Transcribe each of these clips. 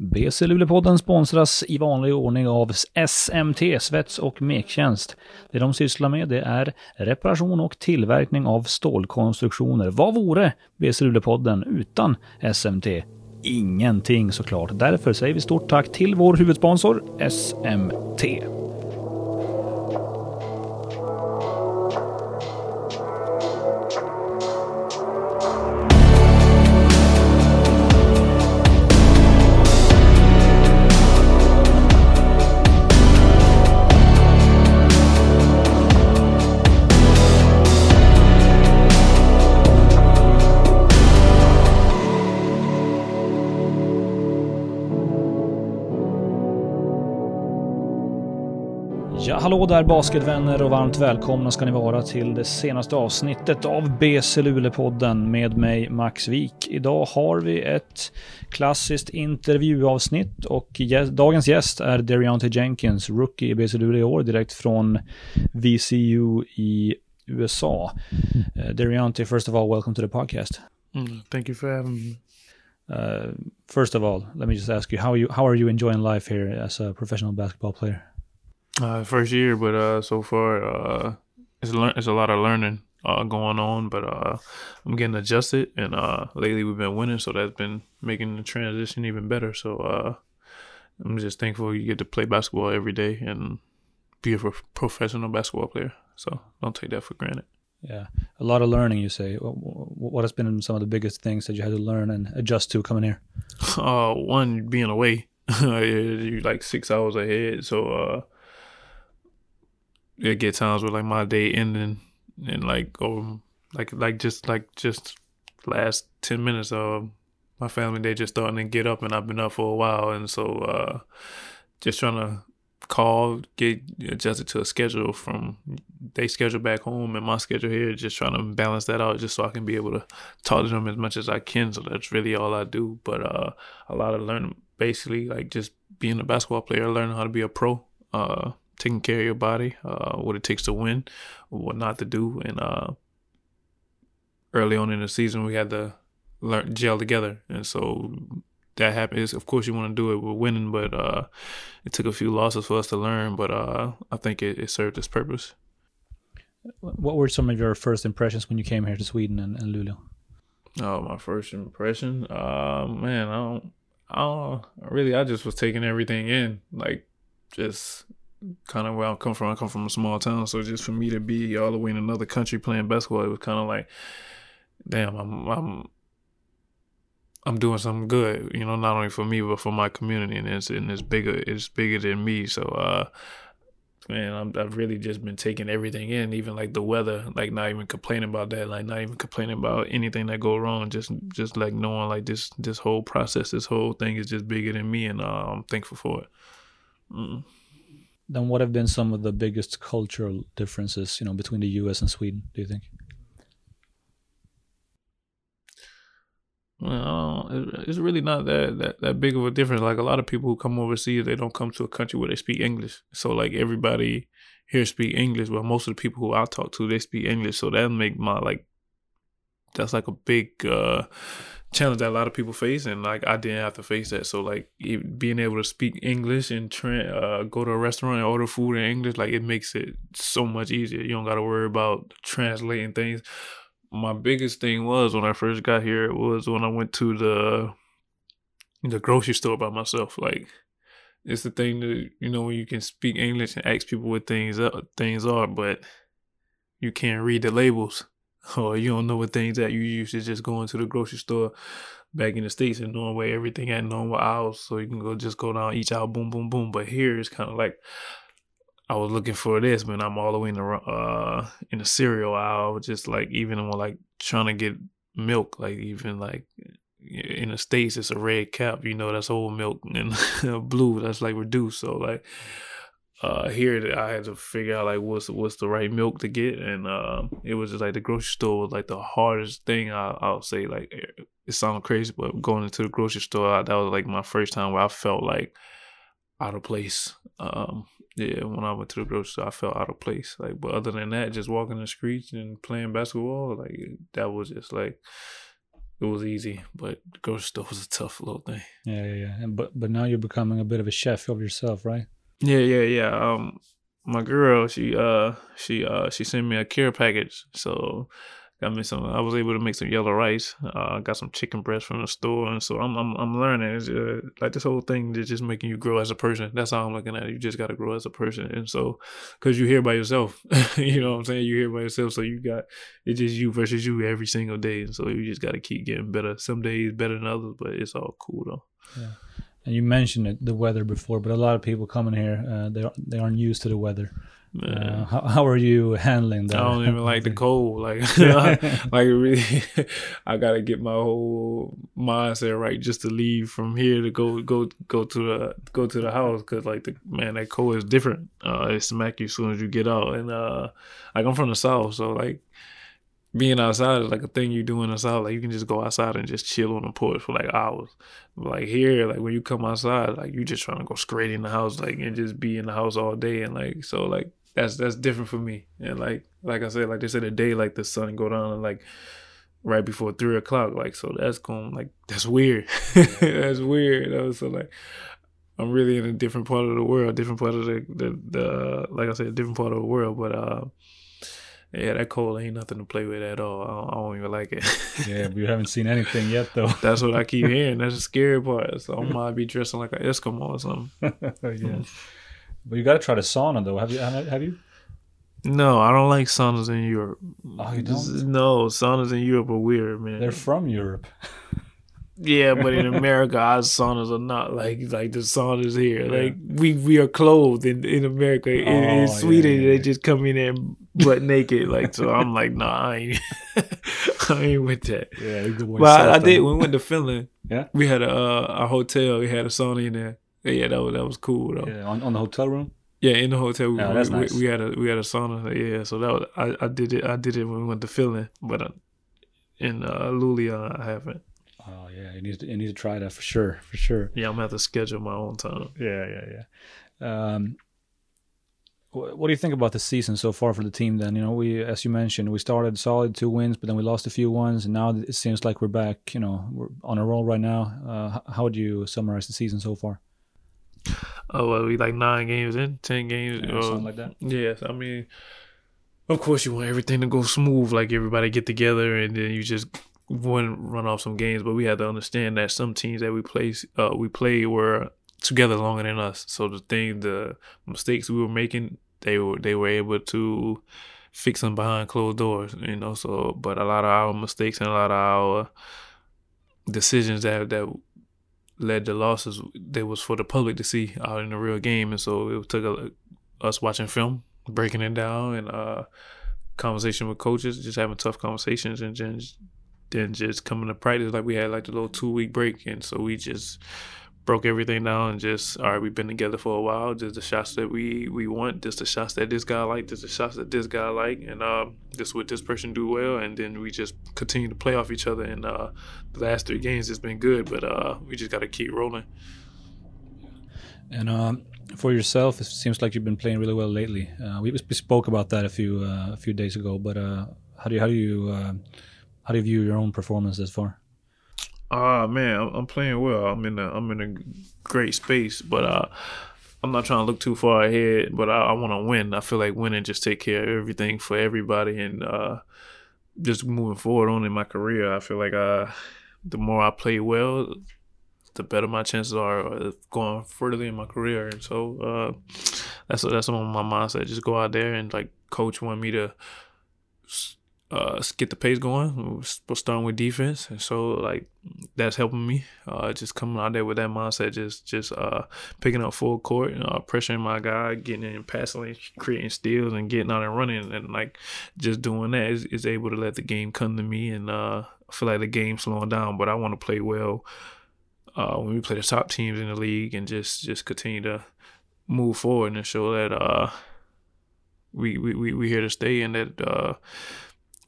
BC Luleåpodden sponsras i vanlig ordning av SMT, Svets och Mektjänst. Det de sysslar med det är reparation och tillverkning av stålkonstruktioner. Vad vore BC Luleåpodden utan SMT? Ingenting såklart. Därför säger vi stort tack till vår huvudsponsor SMT. Hallå där basketvänner och varmt välkomna ska ni vara till det senaste avsnittet av BC Luleå-podden med mig Max Wik. Idag har vi ett klassiskt intervjuavsnitt och dagens gäst är Dariante Jenkins, rookie i BC Luleå i år, direkt från VCU i USA. Uh, Dariante, first of all, welcome to the podcast. Mm, thank you for having me. Uh, first of all, let me just ask you how you how are you enjoying life here as a professional basketball player? Uh, first year, but uh, so far uh, it's lear- it's a lot of learning uh, going on, but uh, I'm getting adjusted, and uh, lately we've been winning, so that's been making the transition even better. So uh, I'm just thankful you get to play basketball every day and be a professional basketball player. So don't take that for granted. Yeah, a lot of learning. You say. Wh- wh- What has been some of the biggest things that you had to learn and adjust to coming here? Uh, one being away, you like six hours ahead, so uh, it get times where like my day ending and like um like like just like just last ten minutes of my family they just starting to get up and I've been up for a while. And so uh just trying to call get adjusted to a schedule from they schedule back home and my schedule here just trying to balance that out just so I can be able to talk to them as much as I can. So that's really all I do. But uh a lot of learning basically like just being a basketball player learning how to be a pro uh taking care of your body, uh, what it takes to win, what not to do, and uh, early on in the season we had to learn gel together, and so that happens. Of course, you want to do it with winning, but uh, it took a few losses for us to learn. But uh, I think it, it served its purpose. What were some of your first impressions when you came here to Sweden and, and Luleå? Oh, my first impression, uh, man, I don't, I don't really. I just was taking everything in, like just kind of where I come from. I come from a small town, so just for me to be all the way in another country playing basketball, it was kind of like, damn, I'm I'm I'm doing something good, you know, not only for me but for my community, and it's and it's bigger, it's bigger than me. So, uh, man, I'm, I've really just been taking everything in, even like the weather, like not even complaining about that, like not even complaining about anything that go wrong, just just like knowing like this this whole process, this whole thing is just bigger than me, and uh, I'm thankful for it. Mm. Then what have been some of the biggest cultural differences, you know, between the U.S. and Sweden? Do you think? Well, it's really not that, that that big of a difference. Like a lot of people who come overseas, they don't come to a country where they speak English. So like everybody here speak English, but most of the people who I talk to, they speak English. So that make my like that's like a big uh challenge that a lot of people face, and like I didn't have to face that. So like e- being able to speak English and tra- uh, go to a restaurant and order food in English, like it makes it so much easier. You don't got to worry about translating things my biggest thing was when I first got here it was when I went to the the grocery store by myself. Like it's the thing that you know when you can speak English and ask people what things are, things are, but you can't read the labels or you don't know what things that you used to just going to the grocery store back in the states and knowing where everything had normal aisles, so you can go just go down each aisle, boom, boom, boom. But here it's kind of like I was looking for this, man. I'm all the way in the uh in the cereal aisle, just like even when like trying to get milk, like even like in the states, it's a red cap, you know, that's old milk, and blue, that's like reduced. So like uh here, I had to figure out like what's what's the right milk to get, and uh, it was just like the grocery store was like the hardest thing. I I'll say like it sounds crazy, but going into the grocery store, that was like my first time where I felt like out of place. Um, yeah, when I went to the grocery store, I felt out of place. Like, but other than that, just walking the streets and playing basketball, like that was just like it was easy. But the grocery store was a tough little thing. Yeah, yeah, yeah. And but but now you're becoming a bit of a chef of yourself, right? Yeah, yeah, yeah. Um, my girl, she uh, she uh, she sent me a care package, so got me some. I was able to make some yellow rice. Uh, got some chicken breast from the store, and so I'm I'm, I'm learning. It's uh, like this whole thing is just making you grow as a person. That's how I'm looking at it. You just got to grow as a person, and so because you're here by yourself, you know what I'm saying. You're here by yourself, so you got it's just you versus you every single day, and so you just got to keep getting better. Some days better than others, but it's all cool though. Yeah. And you mentioned it, the weather before, but a lot of people coming here, uh, they they aren't used to the weather. Uh, how, how are you handling that? I don't even like the cold. Like, like really, I gotta get my whole mindset right just to leave from here to go go go to the go to the house because like the man that cold is different. Uh, it smack you as soon as you get out, and uh, like I'm from the south, so like being outside is like a thing you do in the south. Like you can just go outside and just chill on the porch for like hours. Like here, like when you come outside, like you just trying to go straight in the house, like and just be in the house all day, and like so like that's that's different for me. And like like I said, like they said a day like the sun go down and like right before three o'clock. Like so that's going like that's weird. that's weird. You know? So like I'm really in a different part of the world, different part of the the, the like I said, different part of the world. But uh yeah, that cold ain't nothing to play with at all. I don't, I don't even like it. yeah, you haven't seen anything yet, though. That's what I keep hearing. That's the scary part. So I might be dressing like an Eskimo or something. yeah. But you got to try the sauna though. Have you? Have you? No, I don't like saunas in Europe. Oh, you don't? No, saunas in Europe are weird, man. They're from Europe. yeah, but in America, our saunas are not like like the saunas here. Yeah. Like we we are clothed in in America. In, oh, in Sweden, yeah, yeah, they just come in there butt naked. Like so, I'm like, nah, I ain't, I ain't with that. Yeah, but I, I, did when we went to Finland. yeah, we had a uh, a hotel. We had a sauna in there. Yeah, that was that was cool though. Yeah, on, on the hotel room. Yeah, in the hotel. We, yeah, that's we, nice. we, we, had a we had a sauna. Yeah, so that was, I I did it. I did it when we went to Finland, but uh, in uh, Luleå I haven't. Oh yeah, you need to you need to try that for sure, for sure. Yeah, I'm gonna have to schedule my own time. Yeah, yeah, yeah. Um, what do you think about the season so far for the team? Then you know, we as you mentioned, we started solid two wins, but then we lost a few ones, and now it seems like we're back. You know, we're on a roll right now. Uh, how would you summarize the season so far? Oh, well, we like nine games in, ten games, yeah, something like that. Yes, I mean, of course, you want everything to go smooth, like everybody get together, and then you just want run off some games. But we have to understand that some teams that we play, uh, we play were together longer than us. So the thing, the mistakes we were making, they were they were able to fix them behind closed doors. You know, so but a lot of our mistakes and a lot of our decisions that that led to losses that was for the public to see out in the real game, and so it took a, us watching film, breaking it down, and uh, conversation with coaches, just having tough conversations, and then then just coming to practice like we had like the little two week break, and so we just broke everything down and just all right we've been together for a while. Just the shots that we we want just the shots that this guy like just the shots that this guy like. And uh just what this person do well? And then we just continue to play off each other. And uh the last three games has been good but uh we just got to keep rolling. And um for yourself it seems like you've been playing really well lately. Uh, we, we spoke about that a few uh, a few days ago but uh how do you how do you uh, how do you view your own performance this far Ah man, I'm playing well. I'm in a I'm in a great space, but uh, I'm not trying to look too far ahead. But I, I want to win. I feel like winning just take care of everything for everybody, and uh, just moving forward on in my career. I feel like uh, the more I play well, the better my chances are of going further in my career. And so uh, that's that's on my mindset. Just go out there and like coach want me to uh, get the pace going. We're starting with defense, and so like that's helping me. Uh, just coming out there with that mindset, just just uh, picking up full court, uh, pressuring my guy, getting in passing, creating steals, and getting out and running, and like just doing that is, is able to let the game come to me, and uh, I feel like the game's slowing down, but I want to play well uh, when we play the top teams in the league, and just just continue to move forward and show that uh, we we we we here to stay, and that uh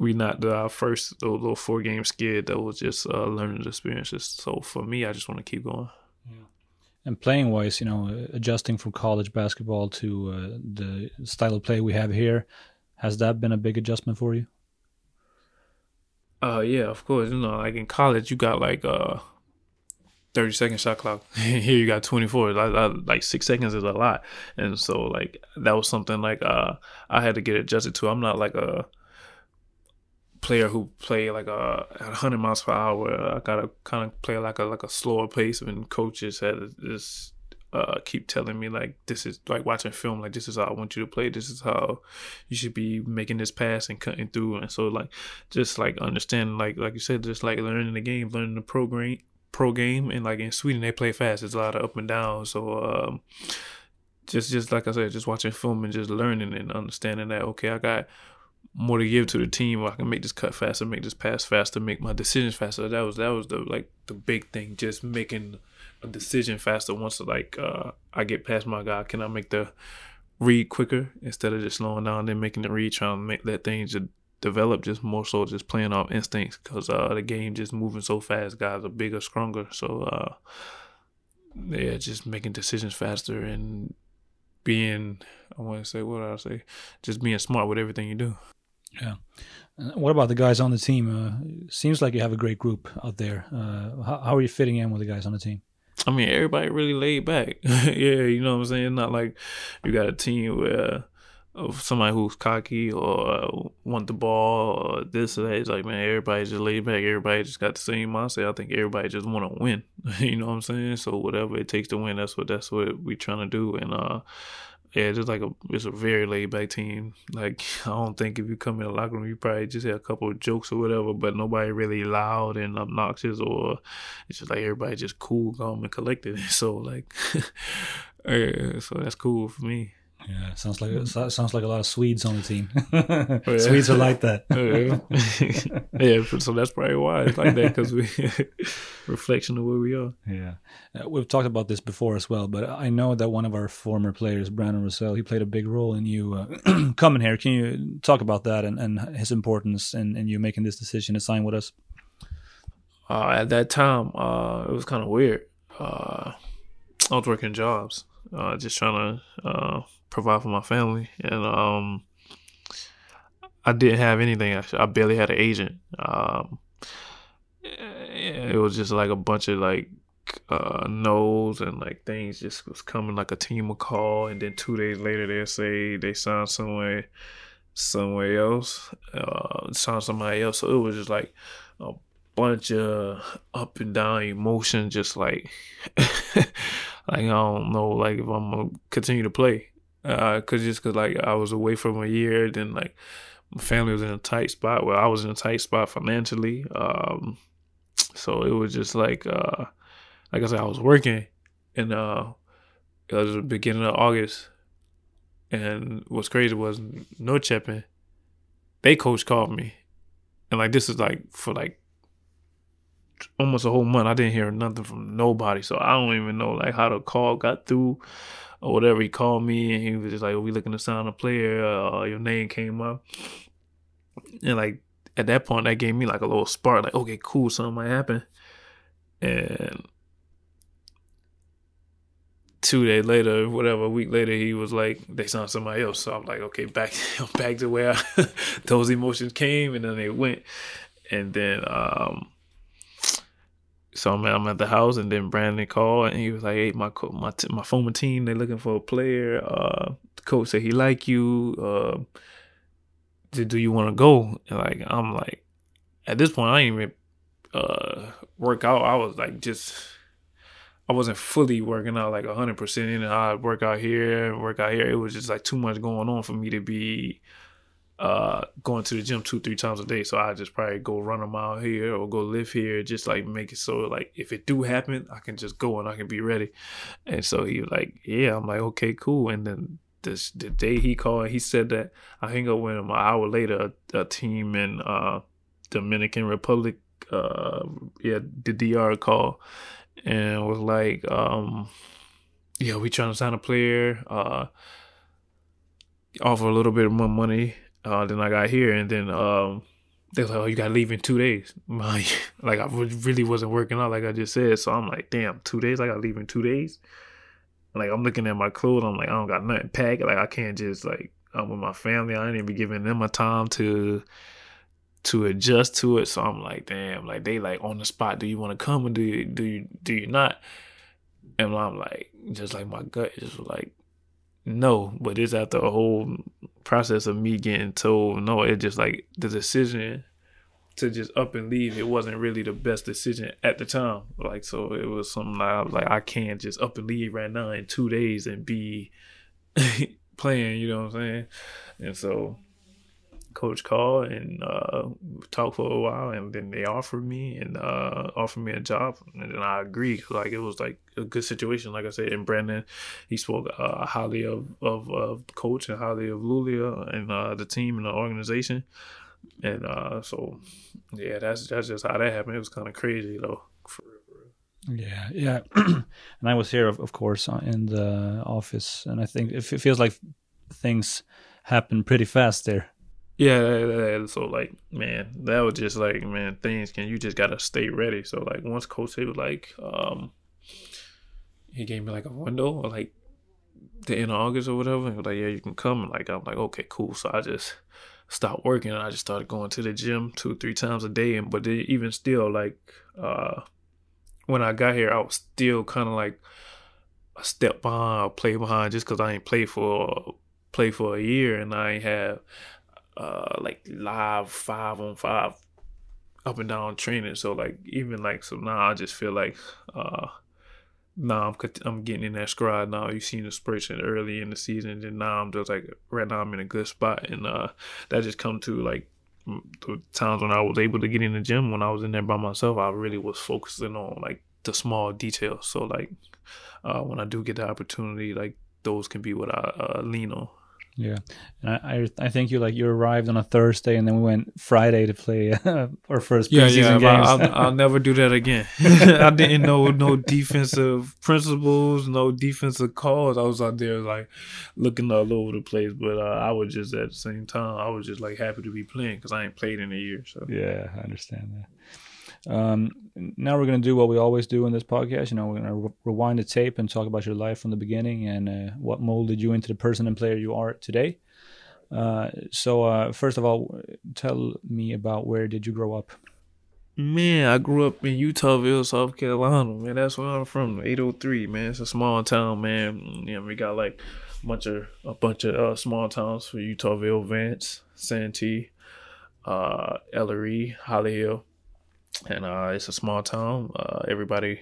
we not our first little four game skid that was just uh, learning experiences. So for me, I just want to keep going. Yeah. And playing wise, you know, adjusting from college basketball to uh, the style of play we have here, has that been a big adjustment for you? Uh, yeah, of course. You know, like in college, you got like uh, thirty second shot clock. Here you got twenty four. Like, like six seconds is a lot, and so like that was something like uh I had to get adjusted to. I'm not like a player who play like a hundred miles per hour. I gotta kind of play like a like a slower pace, and coaches had this uh, keep telling me like this is like watching film like this is how I want you to play. This is how you should be making this pass and cutting through. And so like just like understanding like like you said just like learning the game learning the program pro game. And like in Sweden they play fast. It's a lot of up and down so um just just like I said just watching film and just learning and understanding that okay I got more to give to the team where I can make this cut faster make this pass faster make my decisions faster that was that was the like the big thing just making a decision faster once like uh, I get past my guy. Can I make the read quicker instead of just slowing down and making the read, trying to make that thing just develop just more so just playing off instincts because uh, the game just moving so fast. Guys are bigger, stronger. So uh, yeah, just making decisions faster and being I want to say what I say, just being smart with everything you do. Yeah. Uh, what about the guys on the team? Uh, seems like you have a great group out there. Uh, how, how, are you fitting in with the guys on the team? I mean, everybody really laid back. yeah, you know what I'm saying? Not like you got a team where of somebody who's cocky or uh, want the ball or this or that. It's like, man, everybody just laid back. Everybody just got the same mindset. I think everybody just want to win. you know what I'm saying? So whatever it takes to win, that's what that's what we trying to do. And uh, yeah, just like a it's a very laid back team. Like I don't think if you come in the locker room, you probably just had a couple of jokes or whatever, but nobody really loud and obnoxious or it's just like everybody just cool, calm, and collected. So like, yeah, so that's cool for me. Yeah, sounds like sounds like a lot of Swedes on the team. oh, yeah. Swedes are like that. oh, yeah. yeah, so that's probably why it's like that because we reflection of where we are. Yeah, uh, we've talked about this before as well, but I know that one of our former players, Brandon Russell, he played a big role in you uh, coming here. Can you talk about that and, and his importance in, in you making this decision to sign with us? Uh, at that time, uh, it was kind of weird. Uh, I was working jobs, uh, just trying to provide for my family, and um, I didn't have anything. Actually, I barely had an agent. Um, it was just like a bunch of like uh no's and like things just was coming like a team will call and then two days later they'll say they signed somewhere somewhere else uh signed somebody else so it was just like a bunch of up and down emotion just like like i don't know like if i'm gonna continue to play uh, cause just cause like I was away from a year, then like my family was in a tight spot. Well, I was in a tight spot financially. Um, so it was just like, uh, like I said, I was working, and uh, it was the beginning of August, and what's crazy was no Norrköping, they coach called me, and like this is like for like almost a whole month. I didn't hear nothing from nobody, so I don't even know like how the call got through or whatever. He called me and he was just like, "We looking to sign a player. Uh, your name came up." And like at that point, that gave me like a little spark. Like, okay, cool, something might happen. And two days later, whatever, a week later, he was like, they signed somebody else. So I'm like, okay, back back to where I, those emotions came, and then they went. And then um, so I'm, I'm at the house, and then Brandon called, and he was like, "Hey, my co- my t- my former team, they're looking for a player. Uh, the coach said he like you. Uh, do, do you want to go?" And like I'm like, at this point, I didn't even uh work out. I was like just. I wasn't fully working out like hundred percent in it. I'd work out here, work out here. It was just like too much going on for me to be uh, going to the gym two, three times a day. So I just probably go run a mile here or go live here, just like make it so like if it do happen, I can just go and I can be ready. And so he was like, yeah, I'm like, okay, cool. And then this the day he called, he said that I hang up with him an hour later. A, a team in uh, Dominican Republic, uh, yeah, the DR call and was like, um, yeah, we trying to sign a player. Uh, offer a little bit more money uh, then I got here, and then um, they was like, "Oh, you got to leave in two days." My, like I really wasn't working out, like I just said. So I'm like, "Damn, two days? I got to leave in two days." Like I'm looking at my clothes, I'm like, I don't got nothing packed. Like I can't just like I'm with my family. I ain't even giving them a time to to adjust to it. So I'm like, damn, like they like on the spot. Do you want to come or do you do you do you not? And I'm like, just like my gut was like, no. But it's after a whole process of me getting told no. It just like the decision to just up and leave. It wasn't really the best decision at the time. Like so, it was something like I was like, I can't just up and leave right now in two days and be playing. You know what I'm saying? And so coach called and uh, talked for a while, and then they offered me and uh, offered me a job, and I agreed. Like it was like a good situation. Like I said, and Brandon, he spoke uh, highly of of, of coach and highly of Luleå and uh, the team and the organization, and uh, so yeah, that's that's just how that happened. It was kind of crazy though. Yeah, yeah, and I was here, of, of course, uh, in the office, and I think it feels like things happen pretty fast there. Yeah, so like, man, that was just like, man, things can you just gotta stay ready. So like, once coach he was like, um, he gave me like a window, or like the end of August or whatever. He was like, yeah, you can come. And like, I'm like, okay, cool. So I just stopped working and I just started going to the gym two, three times a day. And but then even still, like, uh, when I got here, I was still kind of like a step behind, or play behind, just because I ain't play for play for a year and I ain't have uh like live five on five up and down training. So like even like so now I just feel like uh now I'm I'm getting in that stride now. You've seen the spurts early in the season, and now I'm just like right now I'm in a good spot, and uh that just come to like the times when I was able to get in the gym when I was in there by myself. I really was focusing on like the small details. So like uh when I do get the opportunity, like those can be what I uh, lean on. Yeah, and I, I think you like you arrived on a Thursday and then we went Friday to play uh, our first preseason yeah, yeah, games. I'll, I'll, never do that again. I didn't know no defensive principles, no defensive calls. I was out there like looking all over the place, but uh, I was just at the same time I was just like happy to be playing because I ain't played in a year. So yeah, I understand that. Um, now we're going to do what we always do in this podcast. You know, we're going to re- rewind the tape and talk about your life from the beginning and uh, what molded you into the person and player you are today. Uh, so, uh, first of all, tell me about where did you grow up? Man, I grew up in Eutawville, South Carolina. Man, that's where I'm from. 803, man. It's a small town, man. Yeah, we got like a bunch of a bunch of uh, small towns for Eutawville, Vance, Santee, uh, Elloree, Holly Hill and uh, it's a small town. Uh, everybody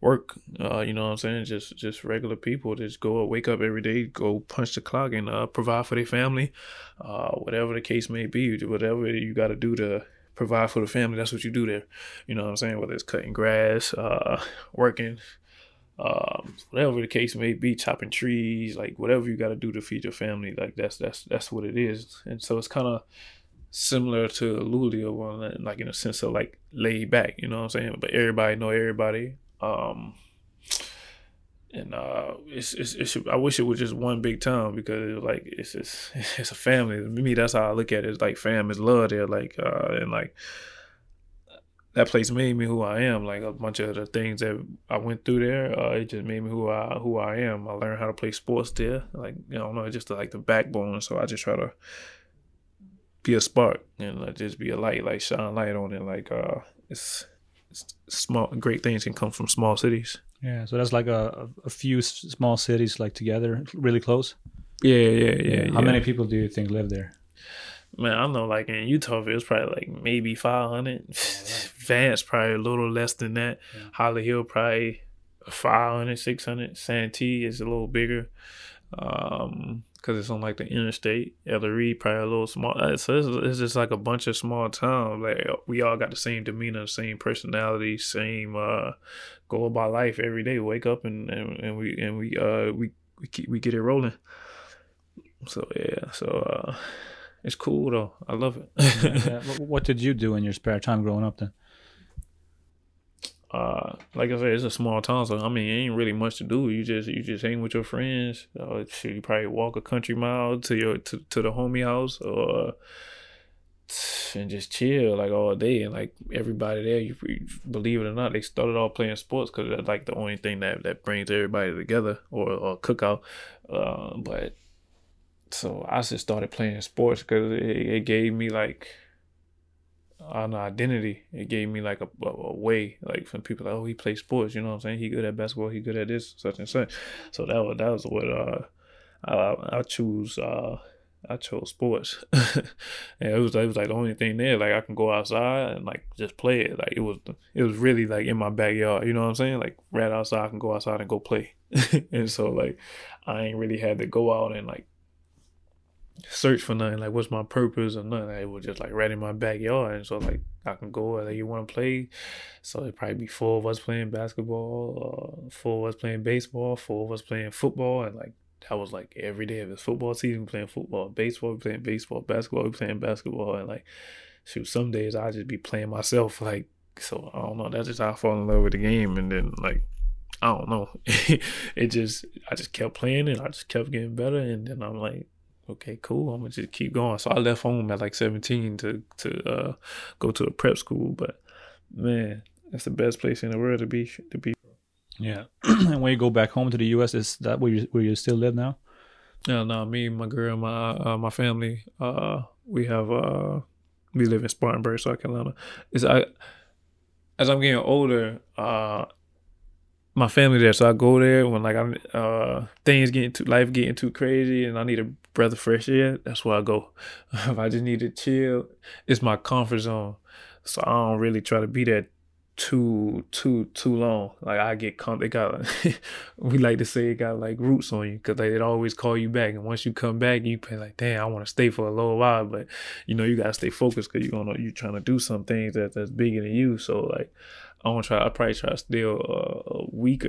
work. Uh, you know what I'm saying? Just just regular people. Just go wake up every day, go punch the clock, and uh, provide for their family. Uh, whatever the case may be, whatever you got to do to provide for the family. That's what you do there. You know what I'm saying? Whether it's cutting grass, uh, working. Um, whatever the case may be, chopping trees, like whatever you got to do to feed your family, like that's that's that's what it is. And so it's kind of similar to Luleå, well, like in a sense of like laid back, you know what I'm saying? But everybody know everybody. Um, and uh, it's, it's, it's I wish it was just one big town because it like it's just it's a family. To me, that's how I look at it. It's like fam is love there, like uh, and like that place made me who I am. Like a bunch of the things that I went through there, uh, it just made me who I who I am. I learned how to play sports there. Like you know, know just like the backbone. So I just try to be a spark and like, just be a light, like shine light on it. Like uh, it's, it's small, great things can come from small cities. Yeah, so that's like a, a few small cities like together, really close. Yeah, yeah, yeah. yeah. How yeah. many people do you think live there? Man, I know like in Eutaw, it was probably like maybe 500. Vance, probably a little less than that. Yeah. Holly Hill, probably 500, 600. Santee is a little bigger. Um, because it's on like the interstate. Elloree probably a little small. Uh, so it's, just like a bunch of small towns. Like we all got the same demeanor, same personality, same uh, go about life every day. Wake up and, and, and we and we uh we we keep, we get it rolling. So yeah, so uh, it's cool though. I love it. yeah, what did you do in your spare time growing up then? Uh, like I said, it's a small town, so I mean, it ain't really much to do. You just you just hang with your friends. Uh, you probably walk a country mile to your to, to the homie house, or and just chill like all day. And like everybody there, you, you believe it or not, they started all playing sports because that's like the only thing that that brings everybody together, or or cookout. Uh, but so I just started playing sports because it, it gave me like an identity. It gave me like a, a, a way, like from people like, oh, he plays sports. You know what I'm saying? He good at basketball. He good at this, such and such. So that was that was what uh I I choose uh I chose sports. and it was it was like the only thing there. Like I can go outside and like just play it. Like it was it was really like in my backyard. You know what I'm saying? Like right outside, I can go outside and go play. and so like I ain't really had to go out and like search for nothing. Like what's my purpose or nothing. It was just like right in my backyard. And so like I can go like you want to play. So it probably be four of us playing basketball, uh, four of us playing baseball, four of us playing football, and like that was like every day of his football season, playing football, baseball, playing baseball, basketball, playing basketball, and like shoot, some days I just be playing myself. Like so, I don't know. That's just how I fall in love with the game, and then like I don't know, it just I just kept playing it. I just kept getting better, and then I'm like, okay, cool. I'm gonna just keep going. So I left home at like 17 to to uh, go to a prep school, but man, that's the best place in the world to be to be. Yeah. and when you go back home to the U.S., is that where you where you still live now? No, no. Me, my girl, my uh, my family. Uh, we have uh, we live in Spartanburg, South Carolina. Is I as I'm getting older, uh, my family there, so I go there when like I'm uh things getting too life getting too crazy, and I need a breath of fresh air. That's where I go. if I just need to chill, it's my comfort zone. So I don't really try to be there too too too long. Like I get they got we like to say it got like roots on you because they would always call you back, and once you come back, you pay like, damn, I want to stay for a little while, but you know you gotta stay focused because you're gonna you're trying to do some things that that's bigger than you. So like I want to try. I probably try to stay a, a week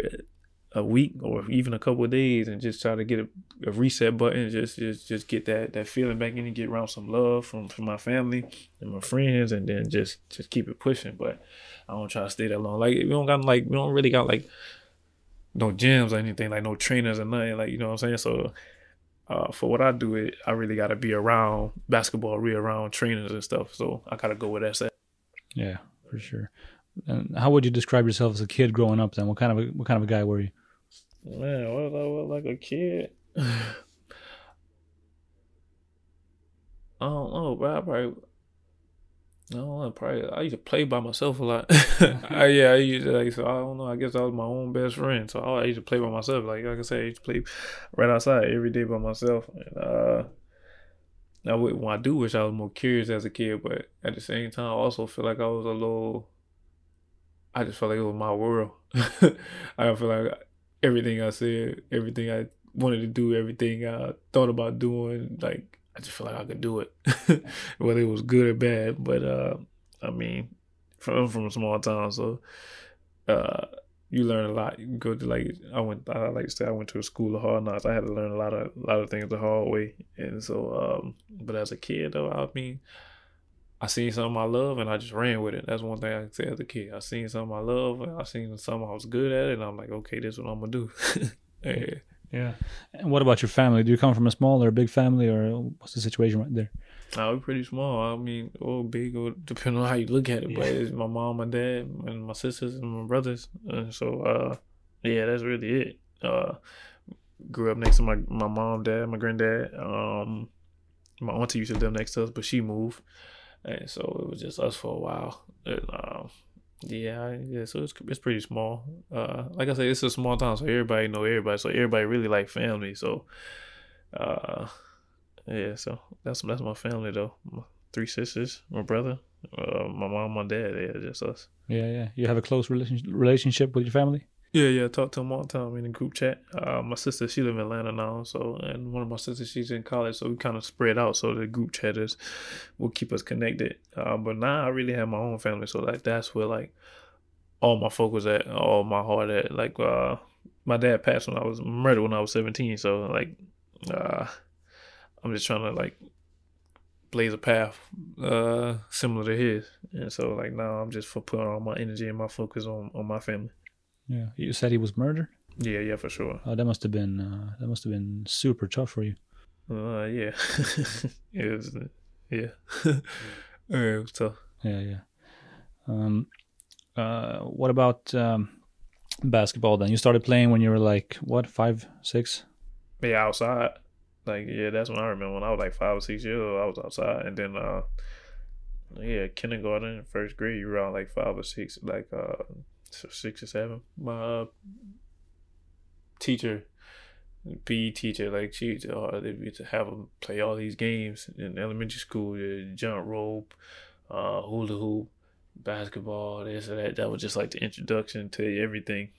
a week or even a couple of days and just try to get a, a, reset button just just just get that that feeling back in and get around some love from from my family and my friends and then just just keep it pushing. But I don't try to stay that long. Like we don't got like we don't really got like no gyms or anything like no trainers or nothing like you know what I'm saying? So uh, for what I do it I really got to be around basketball be around trainers and stuff. So I gotta go with that set. Yeah for sure. And how would you describe yourself as a kid growing up then? What kind of a, what kind of a guy were you Man, what I look like a kid? I don't know, bro. I probably, I don't know, probably, I used to play by myself a lot. I, yeah, I used to, like, so I don't know, I guess I was my own best friend. So I used to play by myself. Like, like I said, I used to play right outside every day by myself. And, uh, I would, when I do wish I was more curious as a kid, but at the same time, I also feel like I was a little, I just felt like it was my world. I feel like everything I said, everything I wanted to do, everything I thought about doing, like I just feel like I could do it, whether it was good or bad. But uh, I mean, from from a small town, so uh, you learn a lot. You go to like I went, I like to say I went to a school of hard knocks. I had to learn a lot of a lot of things the hard way, and so. Um, but as a kid, though, I mean. I seen something I love and I just ran with it. That's one thing I can say as a kid. I seen something I love and I seen something I was good at and I'm like, okay, this is what I'm gonna do. yeah. Yeah. And what about your family? Do you come from a small or a big family or what's the situation right there? Uh, we're pretty small. I mean, or big, or depending on how you look at it. Yeah. But it's my mom, my dad, and my sisters and my brothers. And so, uh, yeah, that's really it. Uh, grew up next to my my mom, dad, my granddad. Um, my auntie used to live next to us, but she moved and so it was just us for a while. Um, yeah, yeah. So it's it's pretty small. Uh, like I said, it's a small town, so everybody know everybody. So everybody really like family. So, uh, yeah. So that's that's my family though. My three sisters, my brother, uh, my mom, my dad. Yeah, just us. Yeah, yeah. You have a close relationship with your family. Yeah, yeah, talk to him all the time in the group chat. Uh, my sister, she live in Atlanta now, so and one of my sisters, she's in college, so we kind of spread out. So the group chat is will keep us connected. Uh, but now I really have my own family, so like that's where like all my focus at, all my heart at. Like uh, my dad passed when I was murdered when I was seventeen, so like uh, I'm just trying to like blaze a path uh similar to his, and so like now I'm just for putting all my energy and my focus on on my family. Yeah, you said he was murdered. Yeah, yeah, for sure. Oh, that must have been uh, that must have been super tough for you. Uh, yeah, it was. Yeah, it was tough. Yeah, yeah. Um, uh, what about um, basketball? Then you started playing when you were like what, five, six? Yeah, outside. Like yeah, that's when I remember when I was like five or six years old. I was outside, and then uh, yeah, kindergarten, first grade, you were around like five or six, like uh, six or seven. My uh, teacher, PE teacher, like she, uh, they used to have them play all these games in elementary school, uh, jump rope, uh, hula hoop, basketball, this or that. That was just like the introduction to everything.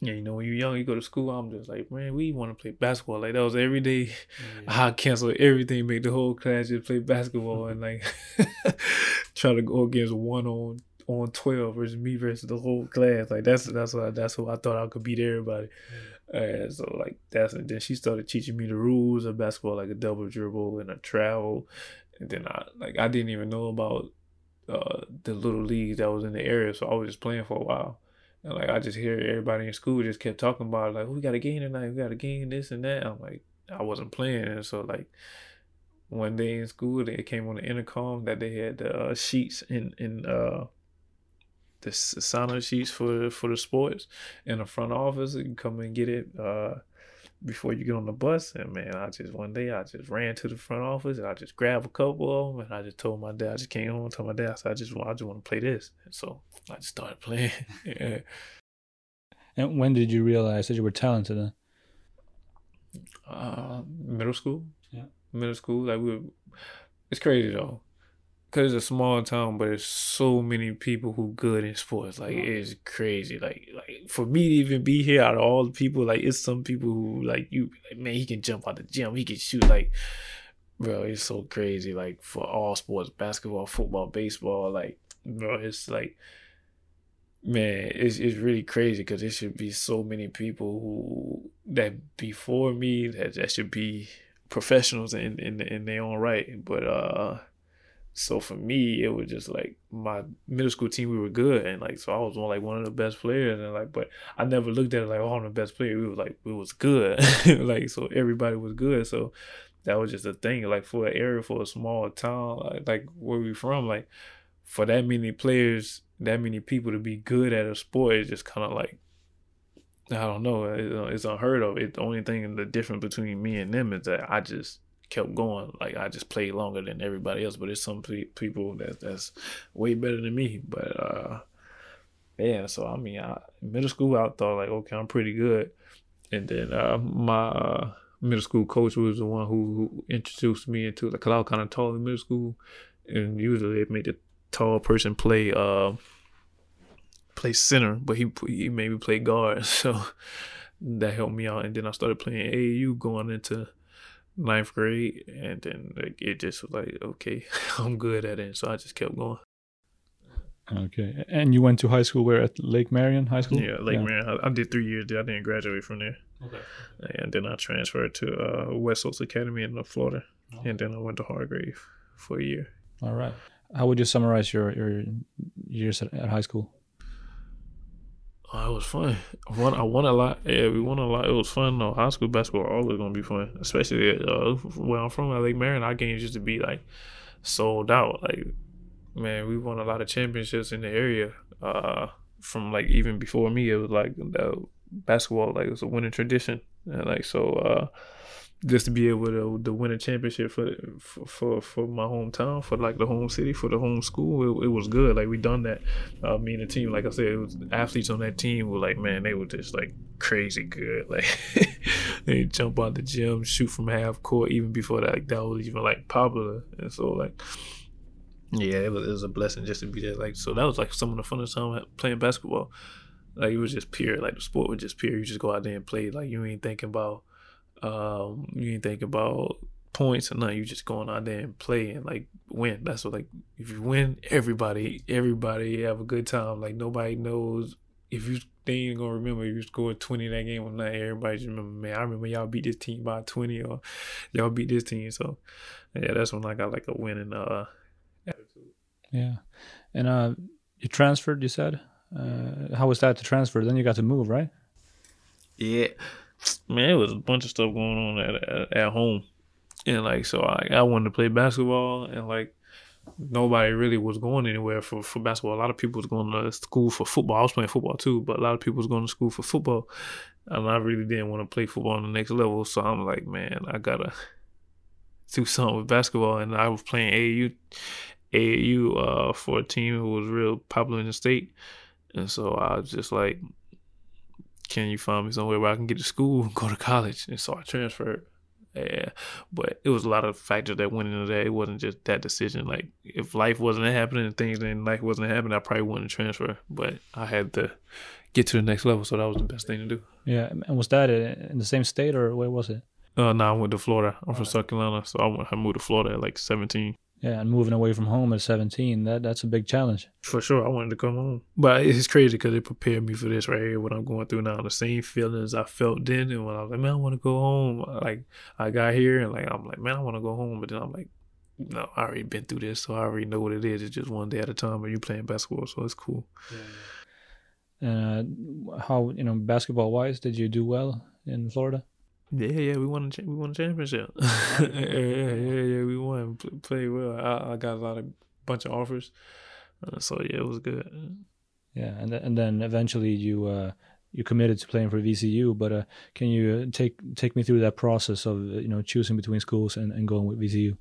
Yeah, you know, when you're young, you go to school. I'm just like, man, we want to play basketball. Like that was every day. Yeah. I cancel everything, make the whole class just play basketball, and like try to go against one on on twelve versus me versus the whole class. Like that's that's what that's what I thought I could beat everybody. Yeah. so like that's and then she started teaching me the rules of basketball, like a double dribble and a travel, and then I like I didn't even know about uh, the little leagues that was in the area, so I was just playing for a while. And like I just hear everybody in school just kept talking about it, like oh, we got a game tonight, we got a game this and that. I'm like I wasn't playing, and so like one day in school they came on the intercom that they had the uh, sheets in in uh the sign up sheets for for the sports in the front office. You can come and get it. Uh, before you get on the bus. And man, I just one day I just ran to the front office and I just grabbed a couple of them and I just told my dad. I just came home and told my dad. I said, I just want I just want to play this. And so I just started playing. yeah. And when did you realize that you were talented? Uh, middle school. Yeah. Middle school. Like we, were, it's crazy though because it's a small town, but there's so many people who good in sports. Like it's crazy. Like like for me to even be here out of all the people, like it's some people who like you like, man, he can jump out the gym, he can shoot like bro, it's so crazy. Like for all sports, basketball, football, baseball, like bro, it's like man, it's it's really crazy because there should be so many people who that before me that that should be professionals in in in their own right, but uh so for me, it was just like my middle school team, we were good, and like so I was one like one of the best players, and like but I never looked at it like oh I'm the best player. We was like we was good, like so everybody was good. So that was just a thing. Like for an area for a small town, like, like where we from, like for that many players, that many people to be good at a sport, it's just kind of like I don't know, it's uh, unheard of. It the only thing the difference between me and them is that I just kept going. Like I just played longer than everybody else, but there's some people that that's way better than me. But uh, yeah, so I mean, I, middle school, I thought like, okay, I'm pretty good, and then uh, my uh, middle school coach was the one who, who introduced me into like, cause I was kind of tall in middle school, and usually it made the tall person play uh play center, but he he made me play guard, so that helped me out. And then I started playing AAU going into ninth grade, and then like, it just was like, okay, I'm good at it. So I just kept going. Okay, and you went to high school where at Lake Marion High School? Yeah, Lake yeah. Marion. I, I, did three years there. I didn't graduate from there. Okay. And then I transferred to uh, West Academy in Florida, okay. and then I went to Hargrave for a year. All right. How would you summarize your your years at, at high school? Oh, it was fun. I won, I won a lot. Yeah, we won a lot. It was fun though. High school basketball always gonna be fun, especially uh, where I'm from, Lake Marion. Our games used to be like sold out. Like, man, we won a lot of championships in the area. Uh, from like even before me, it was like the basketball like it was a winning tradition. And like so, uh, just to be able to, to win a championship for, for, for my hometown, for like the home city, for the home school, it, it was good. Like we done that. Uh, me and the team, like I said, it was athletes on that team were like, man, they were just like crazy good. Like they jump out the gym, shoot from half court, even before that, like, that was even like popular. And so like, yeah, it was, it was a blessing just to be there. Like so, that was like some of the funnest time playing basketball. Like it was just pure. Like the sport was just pure. You just go out there and play. Like you ain't thinking about um, you ain't think about points or nothing. You just going out there and play and like win. That's what like if you win, everybody everybody have a good time. Like nobody knows if you they ain't gonna remember if you scored twenty in that game or not. Everybody just remember, man. I remember y'all beat this team by twenty or y'all beat this team. So yeah, that's when I got like a winning uh attitude. Yeah, and uh, you transferred. You said, uh, how was that to transfer? Then you got to move, right? Yeah man, it was a bunch of stuff going on at at, at home, and like so I I wanted to play basketball, and like nobody really was going anywhere for for basketball. A lot of people was going to school for football. I was playing football too, but a lot of people was going to school for football, and I really didn't want to play football on the next level. So I'm like, man, I gotta do something with basketball, and I was playing AAU AAU uh, for a team who was real popular in the state, and so I was just like, "Can you find me somewhere where I can get to school and go to college?" And so I transferred. Yeah, but it was a lot of factors that went into that. It wasn't just that decision. Like if life wasn't happening and things in life wasn't happening, I probably wouldn't transfer. But I had to get to the next level, so that was the best thing to do. Yeah, and was that in the same state or where was it? Uh, no, I went to Florida. I'm from South Carolina, so I, went, I moved to Florida at like 17. Yeah, and moving away from home at 17, that that's a big challenge. For sure, I wanted to come home. But it's crazy because it prepared me for this right here, what I'm going through now. The same feelings I felt then, and when I was like, man, I want to go home. Like, I got here, and like, I'm like, man, I want to go home. But then I'm like, no, I already been through this, so I already know what it is. It's just one day at a time, and you playing basketball, so it's cool. Yeah. Uh, how, you know, basketball wise, did you do well in Florida? Yeah, yeah, we won. A, we won a championship. yeah, yeah, yeah, yeah, we won. Played well. I, I got a lot of bunch of offers, uh, so yeah, it was good. Yeah, and th- and then eventually you uh, you committed to playing for VCU. But uh, can you take take me through that process of you know choosing between schools and, and going with VCU?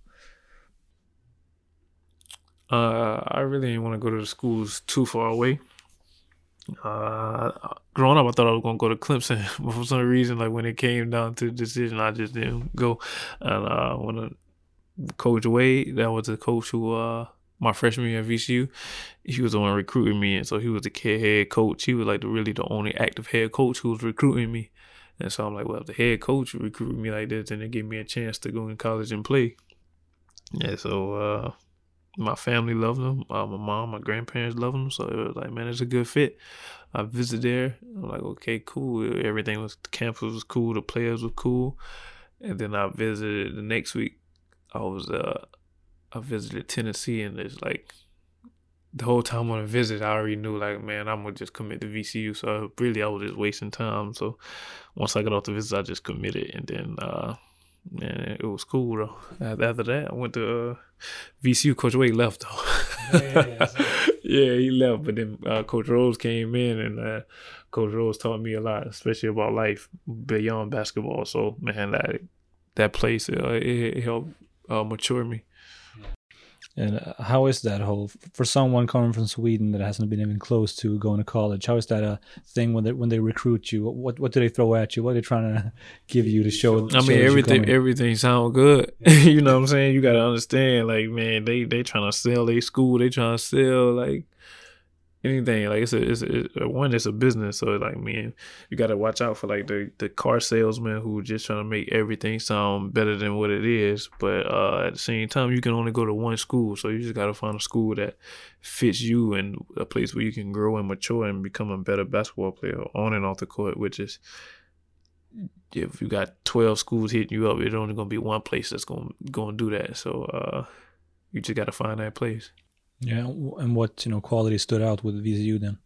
Uh, I really didn't want to go to the schools too far away. Uh, growing up, I thought I was gonna go to Clemson, but for some reason, like when it came down to the decision, I just didn't go. And uh, when Coach Wade, that was the coach who uh my freshman year at VCU, he was the one recruiting me, and so he was the head coach. He was like the really the only active head coach who was recruiting me. And so I'm like, well, if the head coach recruited me like this, then they gave me a chance to go in college and play. Yeah, so uh, my family loved him. Uh, my mom, my grandparents loved him. So it was like, man, it's a good fit. I visited there. I'm like, okay, cool. Everything was, the campus was cool. The players were cool. And then I visited the next week. I was, uh, I visited Tennessee and it's like, the whole time on a visit, I already knew like, man, I'm gonna just commit to VCU. So really, I was just wasting time. So once I got off the visit, I just committed, and then uh, man, it was cool though. After that, I went to uh, VCU. Coach Wade left though. yeah, yeah, yeah, he left, but then uh, Coach Rhoades came in, and uh, Coach Rhoades taught me a lot, especially about life beyond basketball. So man, that that place uh, it, it helped uh, mature me. And uh, how is that whole for someone coming from Sweden that hasn't been even close to going to college? How is that a thing when they when they recruit you? What what do they throw at you? What are they trying to give you to show? I mean, everything everything sound good. you know what I'm saying? You got to understand, like man, they they trying to sell their school. They trying to sell like anything. Like it's a, it's a, one, it's a business. So like man, you got to watch out for like the the car salesman who just trying to make everything sound better than what it is. But uh, at the same time, you can only go to one school, so you just got to find a school that fits you and a place where you can grow and mature and become a better basketball player on and off the court, which is. If you got twelve schools hitting you up, it's only gonna be one place that's gonna gonna do that. So uh, you just got to find that place. Yeah, and what you know quality stood out with VCU then?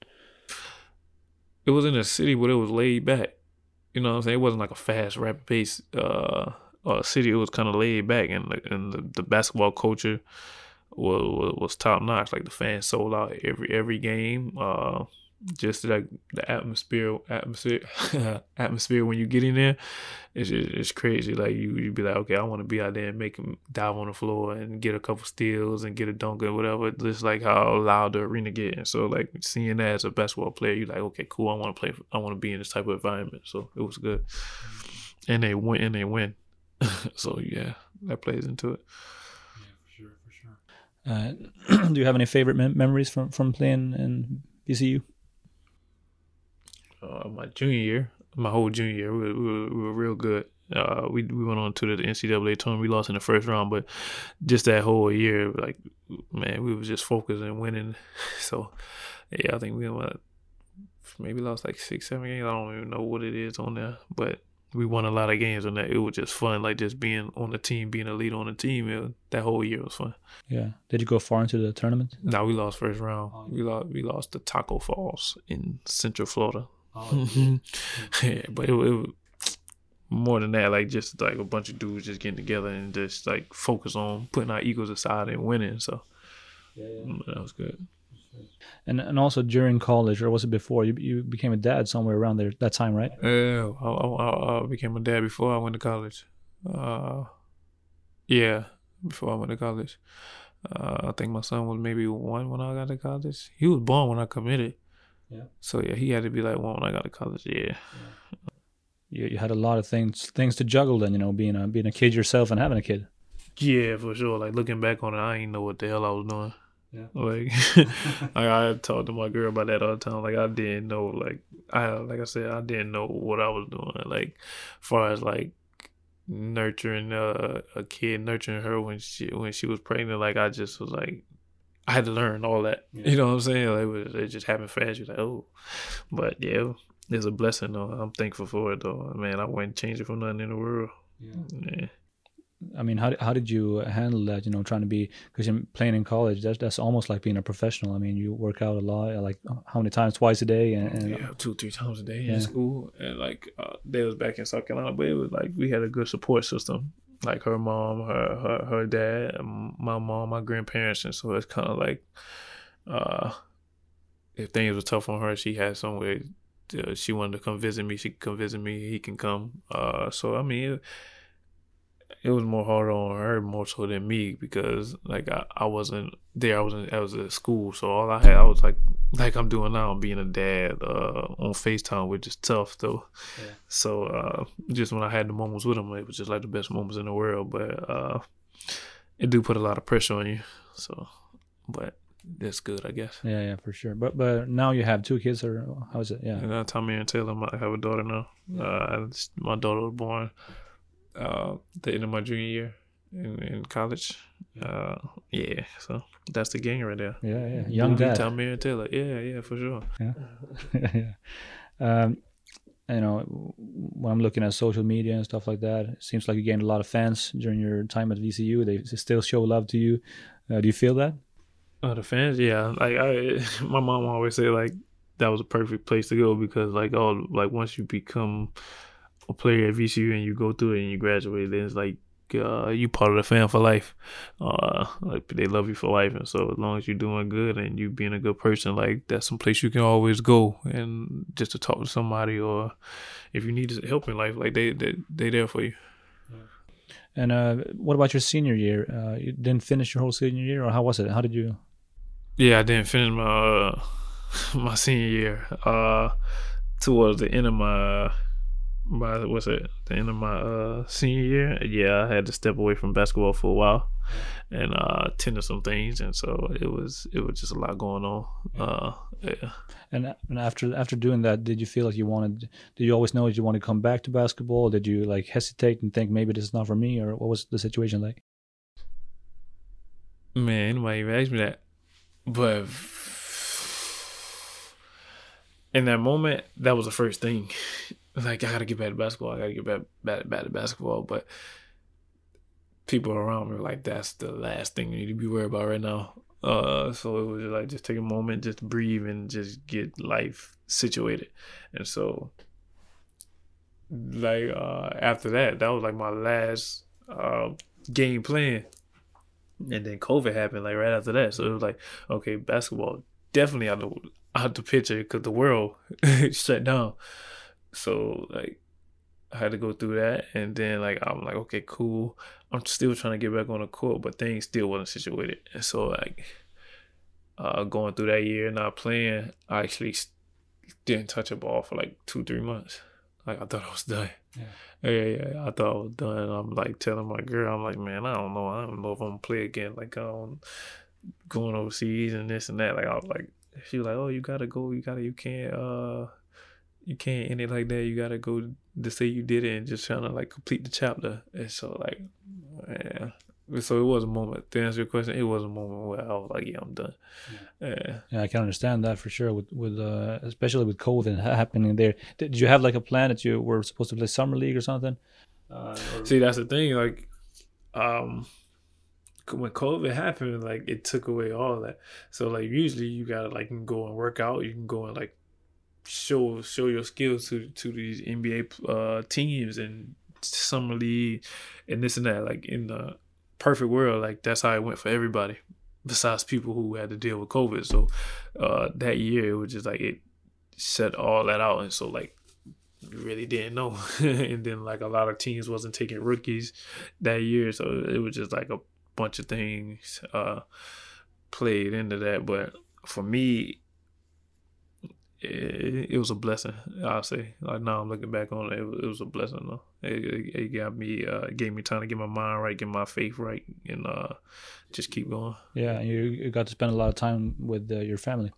It was in a city where it was laid back. You know what I'm saying? It wasn't like a fast, rapid pace uh, uh city. It was kind of laid back, and and the, the basketball culture was was, was top notch. Like the fans sold out every every game. Uh, just like the atmosphere atmosphere atmosphere when you get in there it's just, it's crazy. Like you you be like okay i want to be out there and make him dive on the floor and get a couple steals and get a dunk or whatever. Just like how loud the arena get. And so like seeing that as a basketball player you're like okay cool i want to play i want to be in this type of environment. So it was good. And they win and they win. So yeah that plays into it. Yeah for sure for sure. Uh, do you have any favorite mem- memories from from playing in VCU? Uh, my junior year, my whole junior year, we were, we were, we were real good. Uh, we we went on to the NCAA tournament. We lost in the first round, but just that whole year, like man, we was just focused and winning. So yeah, I think we went maybe lost like six, seven games. I don't even know what it is on there, but we won a lot of games on that. It was just fun, like just being on the team, being a lead on the team. It, that whole year was fun. Yeah. Did you go far into the tournament? No, we lost first round. Oh, we lost. We lost to Tacko Fall's in Central Florida. Yeah, but it, it more than that, like just like a bunch of dudes just getting together and just like focus on putting our egos aside and winning. So yeah, yeah. Mm, that was good. And and also during college, or was it before? You you became a dad somewhere around there that time, right? Yeah, I, I, I became a dad before I went to college. Uh, yeah, before I went to college. Uh, I think my son was maybe one when I got to college. He was born when I committed. Yeah. So yeah, he had to be like one when I got to college. Yeah. You, you had a lot of things things to juggle then, you know, being a being a kid yourself and having a kid. Yeah, for sure. Like looking back on it, I didn't know what the hell I was doing. Yeah. Like, like I talk to my girl about that all the time. Like I didn't know. Like I like I said, I didn't know what I was doing. Like, far as like nurturing uh, a kid, nurturing her when she when she was pregnant. Like I just was like, I had to learn all that. Yeah. You know what I'm saying? Like it, was, it just happened fast. You're like, oh, but yeah, it's a blessing though. I'm thankful for it though. Man, I wouldn't change it for nothing in the world. Yeah. I mean, how how did you handle that? You know, trying to be because you're playing in college. That's that's almost like being a professional. I mean, you work out a lot. Like how many times? Twice a day, and, and yeah, two three times a day Yeah. in school, and like uh, they was back in South Carolina, but it was like we had a good support system. Like her mom, her her her dad, my mom, my grandparents, and so it's kind of like, uh, if things were tough on her, she had somewhere. Uh, she wanted to come visit me. She could come visit me. He can come. Uh, so I mean. It, was more hard on her more so than me because like I, I wasn't there. I wasn't I was at school, so all I had I was like like I'm doing now, being a dad uh, on Facetime, which is tough though. Yeah. So uh, just when I had the moments with him, it was just like the best moments in the world. But uh, it do put a lot of pressure on you. So, but that's good, I guess. yeah, yeah, for sure. But but now you have two kids, or how is it? Yeah, And uh, Tommy and Taylor, I have a daughter now. Uh, my daughter was born uh, the end of my junior year in, in college. Uh, yeah, so that's the gang right there. yeah, yeah. Young Movie, dad. And Taylor. Yeah, yeah, for sure. yeah. yeah. Um, you know, when I'm looking at social media and stuff like that, it seems like you gained a lot of fans during your time at VCU. They still show love to you. Uh, do you feel that? Oh, the fans, yeah. Like I, my mom always say like that was a perfect place to go because like oh like once you become a player at VCU and you go through it and you graduate, then it's like uh, you part of the fan for life. Uh, like they love you for life, and so as long as you're doing good and you being a good person, like that's some place you can always go and just to talk to somebody or if you need help in life, like they they they there for you. And uh, what about your senior year? Uh, you didn't finish your whole senior year, or how was it? How did you? Yeah, I didn't finish my uh, my senior year. Uh, towards the end of my my what's it? The end of my uh senior year. Yeah, I had to step away from basketball for a while and uh tend to some things, and so it was it was just a lot going on. Uh, yeah. And, and after after doing that, did you feel like you wanted? Did you always know that you wanted to come back to basketball? Did you like hesitate and think maybe this is not for me, or what was the situation like? Man, anybody even asked me that. But in that moment, that was the first thing. Like I gotta get back to basketball. I gotta get back back, back to basketball. But people around me were like, that's the last thing you need to be worried about right now. Uh, so it was like just take a moment, just breathe, and just get life situated. And so, like uh, after that, that was like my last uh, game playing and then COVID happened like right after that. So it was like, okay, basketball definitely out the out the picture because the world shut down. So like, I had to go through that, and then like I'm like, okay, cool. I'm still trying to get back on the court, but things still wasn't situated, and so like, uh, going through that year not playing, I actually didn't touch a ball for like two three months. Like I thought I was done. Yeah, yeah, yeah. I thought I was done. I'm like telling my girl, I'm like, man, I don't know. I don't know if I'm gonna play again. Like, I don't going overseas and this and that. Like, I was like, she was like, oh, you gotta go. You gotta, you can't, uh, you can't end it like that. You gotta go to say you did it and just trying to like complete the chapter. And so, like, yeah. So it was a moment. To answer your question, it was a moment where I was like, yeah, I'm done. Yeah. Yeah, I can understand that for sure. With with uh, especially with COVID happening there, did you have like a plan that you were supposed to play summer league or something? Uh, or- See, that's the thing. Like, um, when COVID happened, like it took away all that. So like usually you gotta like go and work out. You can go and like show show your skills to to these NBA uh teams and summer league and this and that. Like in the perfect world, like that's how it went for everybody. Besides people who had to deal with COVID. So uh that year it was just like it set all that out and so like you really didn't know. and then like a lot of teams wasn't taking rookies that year, so it was just like a bunch of things uh, played into that. But for me, it, it was a blessing. I'll say. Like now, I'm looking back on it, it was, it was a blessing. Though it, it, it got me, uh, gave me time to get my mind right, get my faith right, and uh, just keep going. Yeah, you, you got to spend a lot of time with uh, your family.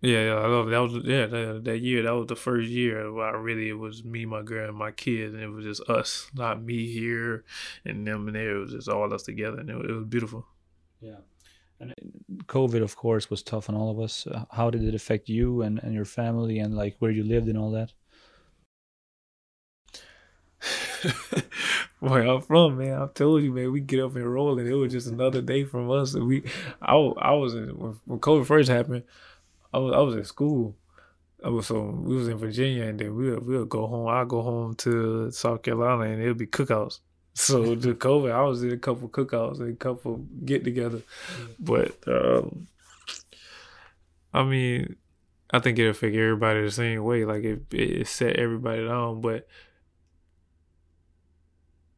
Yeah, yeah, I love it. that was yeah that, that year. That was the first year where I really it was me, my girl, and my kids, and it was just us, not me here and them and there. It was just all us together, and it, it was beautiful. Yeah. And COVID, of course, was tough on all of us. Uh, how did it affect you and, and your family and like where you lived and all that? Where I'm from, man, I told you, man, we get up and roll, and it was just another day from us. And we, I, I was in, when COVID first happened, I was I was at school. I was so we was in Virginia, and then we'll we'll go home. I go home to South Carolina, and it'll be cookouts. So the COVID, I was in a couple cookouts and a couple get together, but um, I mean, I think it affect everybody the same way. Like it, it set everybody down, but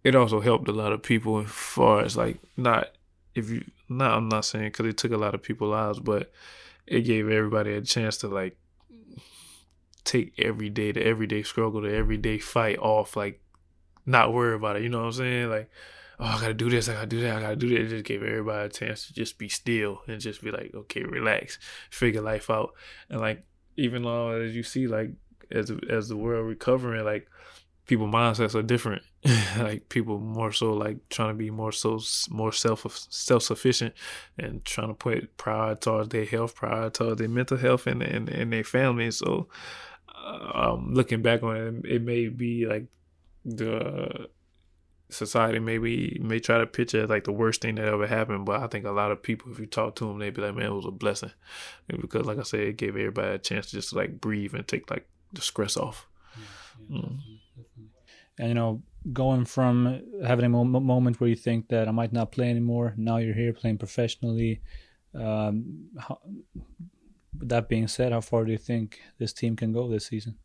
it also helped a lot of people as far as like not if you not I'm not saying because it took a lot of people's lives, but it gave everybody a chance to like take every day the everyday struggle the everyday fight off like not worry about it you know what i'm saying? Like oh i gotta do this i gotta do that i gotta do that. It just gave everybody a chance to just be still and just be like okay relax figure life out. And like even though as you see like as as the world recovering like people mindsets are different. Like people more so like trying to be more so more self self sufficient and trying to put prioritize their health prioritize their mental health and and, and their family. So um, looking back on it it may be like the society maybe may try to picture it like the worst thing that ever happened but i think a lot of people if you talk to them they'd be like man it was a blessing because like i said it gave everybody a chance to just like breathe and take like the stress off yeah, yeah, mm. And you know, going from having a moment where you think that I might not play anymore, now you're here playing professionally. Um, how, that being said, how far do you think this team can go this season?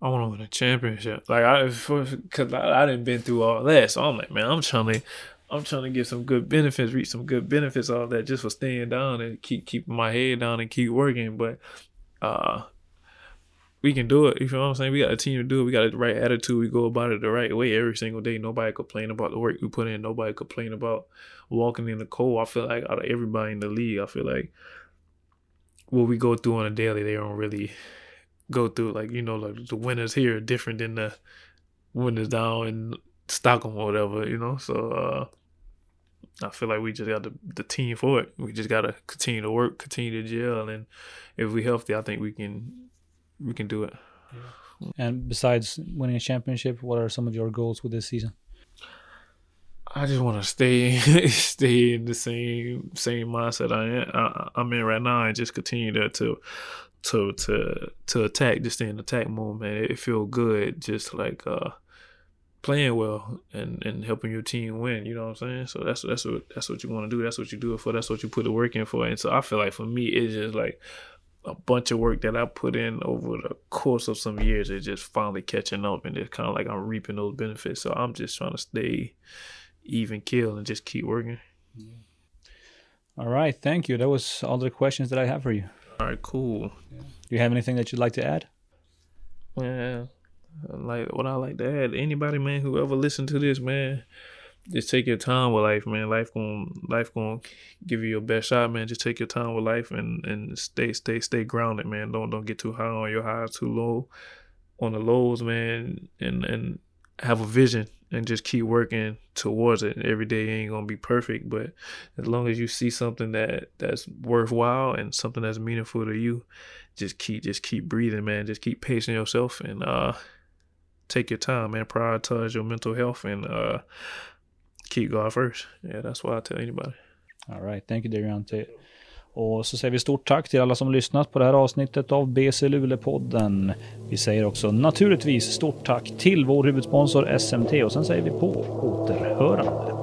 I want to win a championship. Like I, cause I, I didn't been through all that, so I'm like, man, I'm trying to, I'm trying to get some good benefits, reach some good benefits, all that, just for staying down and keep keeping my head down and keep working. But uh, we can do it. You know what I'm saying? We got a team to do it. We got the right attitude. We go about it the right way every single day. Nobody complain about the work we put in. Nobody complain about walking in the cold. I feel like out of everybody in the league, I feel like what we go through on a daily, they don't really go through. Like you know, like the winners here are different than the winners down in Stockholm or whatever. You know, so. uh I feel like we just got the, the team for it. We just got to continue to work, continue to gel, and if we healthy, I think we can we can do it. Yeah. And besides winning a championship, what are some of your goals with this season? I just want to stay stay in the same same mindset I am I, am in right now and just continue to to to to to attack, just in attack mode, man. It, it feel good, just like uh playing well and and helping your team win. You know what I'm saying? So that's that's what that's what you want to do. That's what you do it for. That's what you put the work in for. And so I feel like for me, it's just like a bunch of work that I put in over the course of some years is just finally catching up and it's kind of like I'm reaping those benefits. So I'm just trying to stay even kill and just keep working. All right, thank you. That was all the questions that I have for you. All right, cool. Yeah. Do you have anything that you'd like to add? Well, like what I like to add, anybody man who ever listen to this, man, just take your time with life, man. Life going life going give you your best shot, man. Just take your time with life and and stay stay stay grounded, man. Don't don't get too high on your highs, too low on the lows, man. And and have a vision and just keep working towards it. Every day ain't gonna be perfect, but as long as you see something that that's worthwhile and something that's meaningful to you, just keep just keep breathing, man. Just keep pacing yourself and uh take your time, man. Prioritize your mental health and uh keep God first. Yeah, that's what I tell anybody. All right, thank you De'Riante. Och så säger vi stort tack till alla som lyssnat på det här avsnittet av BC Luleå-podden. Vi säger också naturligtvis stort tack till vår huvudsponsor SMT och sen säger vi på återhörande.